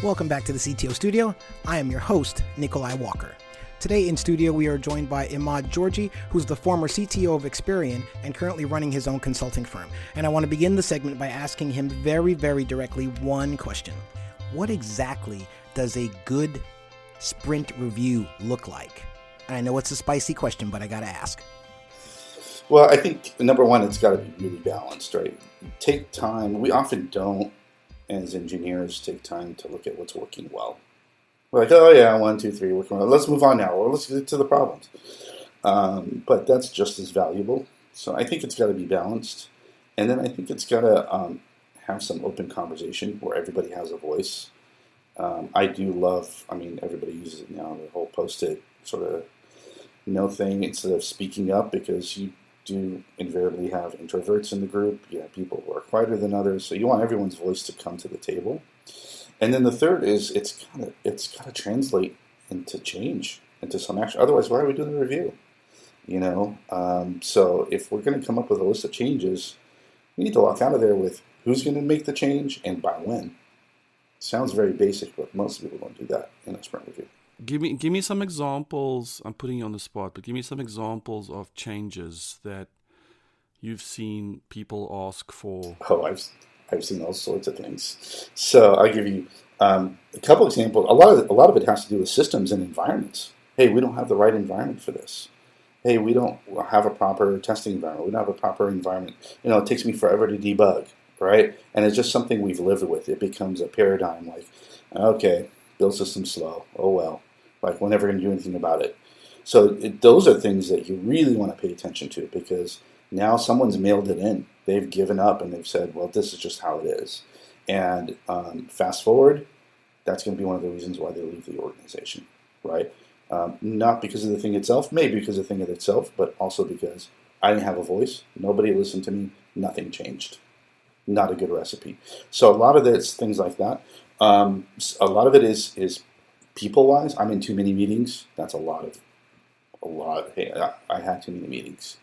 Welcome back to the CTO studio. I am your host, Nikolai Walker. Today in studio, we are joined by Emad Georgy, who's the former CTO of Experian and currently running his own consulting firm. And I want to begin the segment by asking him very, very directly one question What exactly does a good sprint review look like? And I know it's a spicy question, but I got to ask. Well, I think number one, it's got to be really balanced, right? Take time. We often don't as engineers take time to look at what's working well. We're like, oh yeah, one, two, three, working well. Let's move on now, or let's get to the problems. Um, but that's just as valuable. So I think it's got to be balanced, and then I think it's got to um, have some open conversation where everybody has a voice. Um, I do love. I mean, everybody uses it now. The whole post-it sort of no thing instead of speaking up because you do invariably have introverts in the group. You have people who are quieter than others. So you want everyone's voice to come to the table. And then the third is it's kind of it's got to translate into change, into some action. Otherwise, why are we doing the review? You know. Um, so if we're going to come up with a list of changes, we need to walk out of there with who's going to make the change and by when. Sounds very basic, but most people don't do that in a sprint review. Give me give me some examples. I'm putting you on the spot, but give me some examples of changes that you've seen people ask for. Oh, I've I've seen all sorts of things. So I'll give you um, a couple examples. A lot of a lot of it has to do with systems and environments. Hey, we don't have the right environment for this. Hey, we don't have a proper testing environment. We don't have a proper environment. You know, it takes me forever to debug, right? And it's just something we've lived with. It becomes a paradigm. Like, okay, build system slow. Oh well like we're never going to do anything about it. So it, those are things that you really want to pay attention to because now someone's mailed it in. They've given up and they've said, well, this is just how it is. And um, fast forward, that's going to be one of the reasons why they leave the organization, right? Um, not because of the thing itself, maybe because of the thing itself, but also because I didn't have a voice. Nobody listened to me. Nothing changed. Not a good recipe. So a lot of it's things like that. Um, a lot of it is is people wise, I'm in too many meetings. That's a lot of a lot. Hey, I, had too many meetings,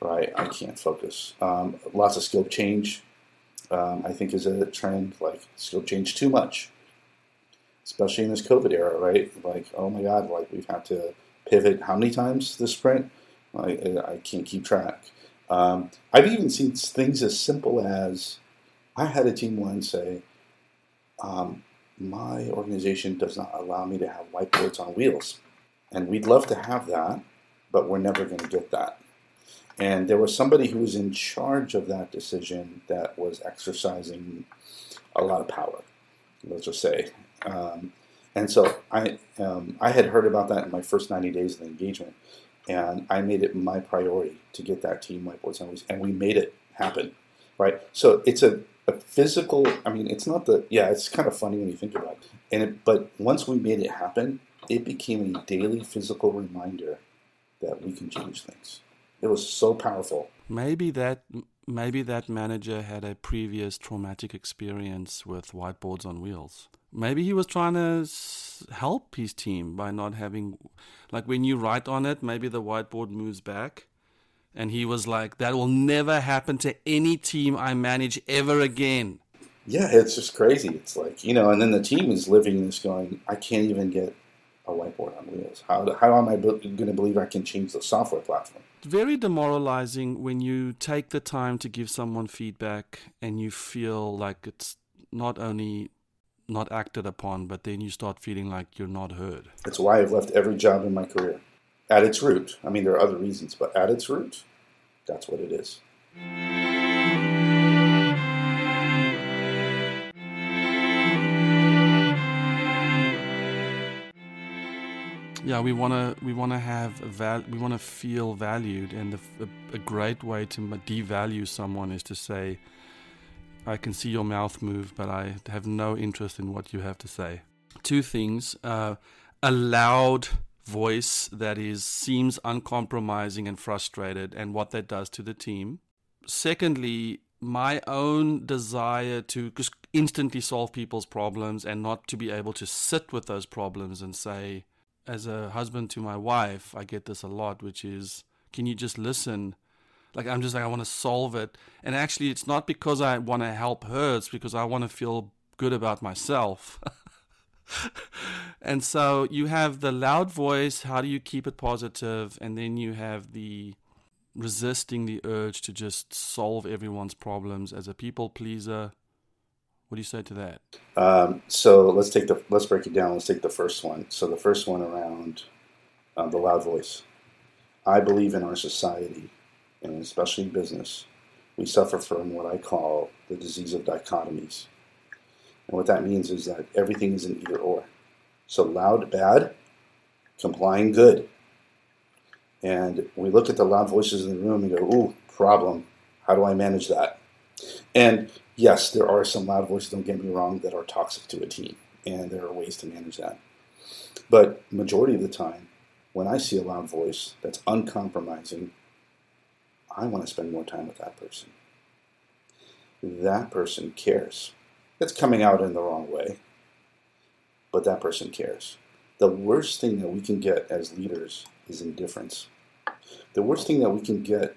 right? I can't focus. Um, lots of scope change. Um, I think is a trend. Like scope change too much, especially in this COVID era, right? Like, oh my God, like we've had to pivot how many times this sprint? I, I can't keep track. Um, I've even seen things as simple as I had a team once say, um, my organization does not allow me to have whiteboards on wheels. And we'd love to have that, but we're never going to get that. And there was somebody who was in charge of that decision that was exercising a lot of power, let's just say. Um, and so I, um, I had heard about that in my first 90 days of the engagement. And I made it my priority to get that team whiteboards on wheels. And we made it happen, right? So it's a a physical. I mean, it's not the yeah. It's kind of funny when you think about it. And it, but once we made it happen, it became a daily physical reminder that we can change things. It was so powerful. Maybe that maybe that manager had a previous traumatic experience with whiteboards on wheels. Maybe he was trying to help his team by not having, like when you write on it, maybe the whiteboard moves back and he was like, that will never happen to any team I manage ever again. Yeah, it's just crazy. It's like, you know, and then the team is living this going, I can't even get a whiteboard on wheels. How, how am I going to believe I can change the software platform? Very demoralizing when you take the time to give someone feedback and you feel like it's not only not acted upon, but then you start feeling like you're not heard. That's why I've left every job in my career at its root. I mean, there are other reasons, but at its root, that's what it is. Yeah, we want to we want to have val- we want to feel valued, and a, a great way to devalue someone is to say, "I can see your mouth move, but I have no interest in what you have to say." Two things: uh, a loud voice that is seems uncompromising and frustrated and what that does to the team. Secondly, my own desire to just instantly solve people's problems and not to be able to sit with those problems and say, as a husband to my wife, I get this a lot, which is, can you just listen? Like, I'm just like, I want to solve it. And actually, it's not because I want to help her, it's because I want to feel good about myself. and so you have the loud voice. How do you keep it positive? And then you have the resisting the urge to just solve everyone's problems as a people pleaser. What do you say to that? Um, so let's take the let's break it down. Let's take the first one. So the first one around uh, the loud voice. I believe in our society, and especially business, we suffer from what I call the disease of dichotomies. And what that means is that everything is an either or. So loud, bad, complying, good. And we look at the loud voices in the room and go, ooh, problem. How do I manage that? And yes, there are some loud voices, don't get me wrong, that are toxic to a team. And there are ways to manage that. But majority of the time, when I see a loud voice that's uncompromising, I want to spend more time with that person. That person cares. It's coming out in the wrong way, but that person cares. The worst thing that we can get as leaders is indifference. The worst thing that we can get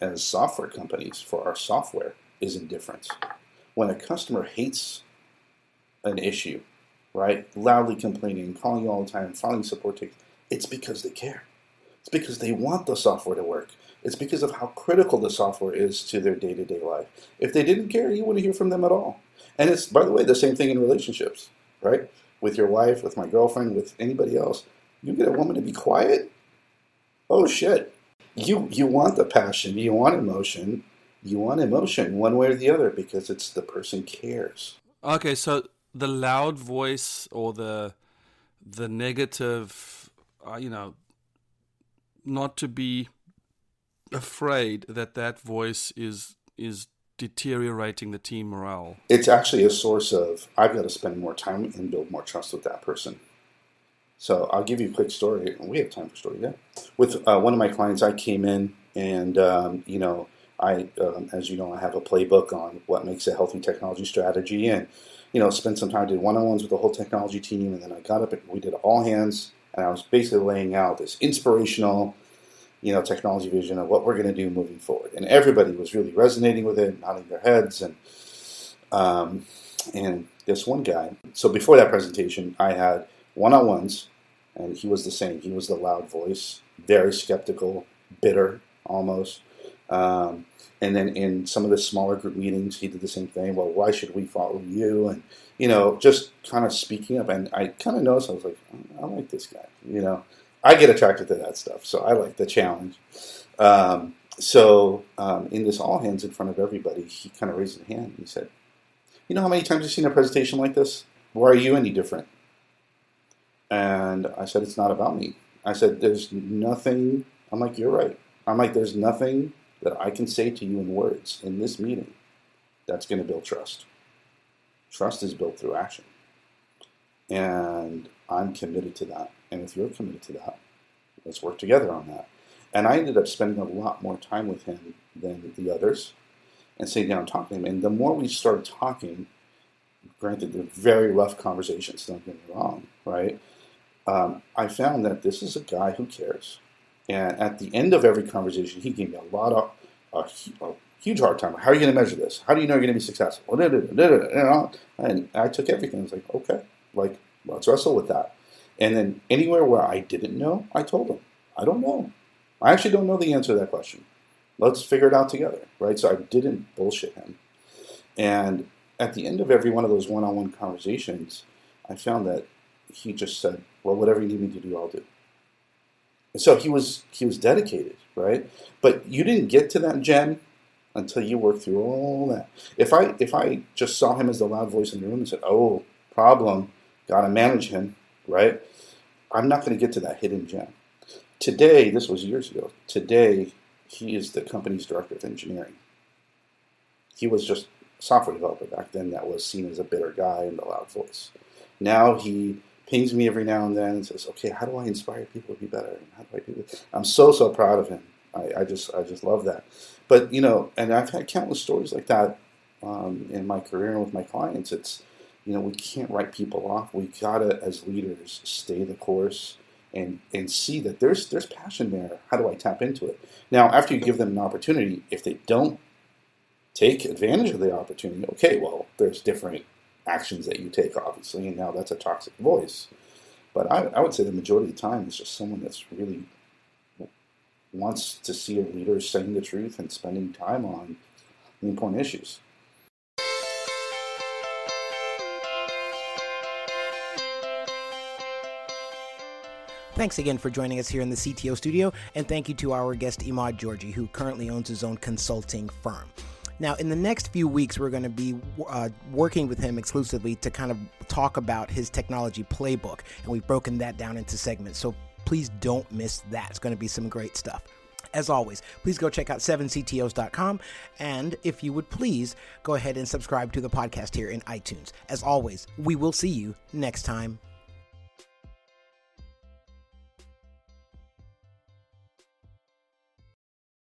as software companies for our software is indifference. When a customer hates an issue, right, loudly complaining, calling you all the time, filing support tickets, it's because they care. It's because they want the software to work. It's because of how critical the software is to their day to day life. If they didn't care, you wouldn't hear from them at all. And it's, by the way, the same thing in relationships, right? With your wife, with my girlfriend, with anybody else. You get a woman to be quiet, oh shit. You, you want the passion, you want emotion, you want emotion one way or the other because it's the person cares. Okay, so the loud voice or the the negative, uh, you know, not to be afraid that that voice is is deteriorating the team morale? It's actually a source of I've got to spend more time and build more trust with that person. So I'll give you a quick story. We have time for story, yeah. With uh, one of my clients, I came in and um, you know I, um, as you know, I have a playbook on what makes a healthy technology strategy, and you know, spent some time did one-on-ones with the whole technology team, and then I got up and we did all hands, and I was basically laying out this inspirational you know, technology vision of what we're going to do moving forward. And everybody was really resonating with it, nodding their heads, and um, and this one guy. So before that presentation, I had one-on-ones, and he was the same. He was the loud voice, very skeptical, bitter, almost. Um, and then in some of the smaller group meetings, he did the same thing. Well, why should we follow you? And you know, just kind of speaking up. And I kind of noticed I was like, I like this guy. You know, I get attracted to that stuff, so I like the challenge. Um, so um, in this all hands in front of everybody, he kind of raised his hand. He said, "You know how many times you've seen a presentation like this? Why are you any different?" And I said, "It's not about me." I said, "There's nothing." I'm like, "You're right." I'm like, "There's nothing that I can say to you in words in this meeting that's going to build trust. Trust is built through action." And I'm committed to that. And if you're committed to that, let's work together on that. And I ended up spending a lot more time with him than the others and sitting down and talking to him. And the more we started talking, granted, they're very rough conversations, don't get me wrong, right? Um, I found that this is a guy who cares. And at the end of every conversation, he gave me a lot of, a, a huge hard time. How are you going to measure this? How do you know you're going to be successful? And I took everything. I was like, okay, like, let's wrestle with that. And then anywhere where I didn't know, I told them, I don't know. I actually don't know the answer to that question. Let's figure it out together, right? So I didn't bullshit him. And at the end of every one of those one on one conversations, I found that he just said, Well, whatever you need me to do, I'll do. And so he was he was dedicated, right? But you didn't get to that gem until you worked through all that. If I if I just saw him as the loud voice in the room and said, Oh, problem, gotta manage him, right? I'm not going to get to that hidden gem. Today, this was years ago, today he is the company's director of engineering. He was just a software developer back then that was seen as a bitter guy and a loud voice. Now he pings me every now and then and says, "Okay, how do I inspire people to be better? How do I do this?" I'm so so proud of him. I, I just I just love that. But you know, and I've had countless stories like that um, in my career and with my clients. It's you know, we can't write people off. We gotta, as leaders, stay the course and and see that there's there's passion there. How do I tap into it? Now, after you give them an opportunity, if they don't take advantage of the opportunity, okay, well, there's different actions that you take, obviously, and now that's a toxic voice. But I, I would say the majority of the time is just someone that's really wants to see a leader saying the truth and spending time on the important issues. Thanks again for joining us here in the CTO studio, and thank you to our guest Emad Georgy, who currently owns his own consulting firm. Now, in the next few weeks, we're going to be uh, working with him exclusively to kind of talk about his technology playbook, and we've broken that down into segments. So please don't miss that. It's going to be some great stuff. As always, please go check out 7ctos.com. And if you would please go ahead and subscribe to the podcast here in iTunes. As always, we will see you next time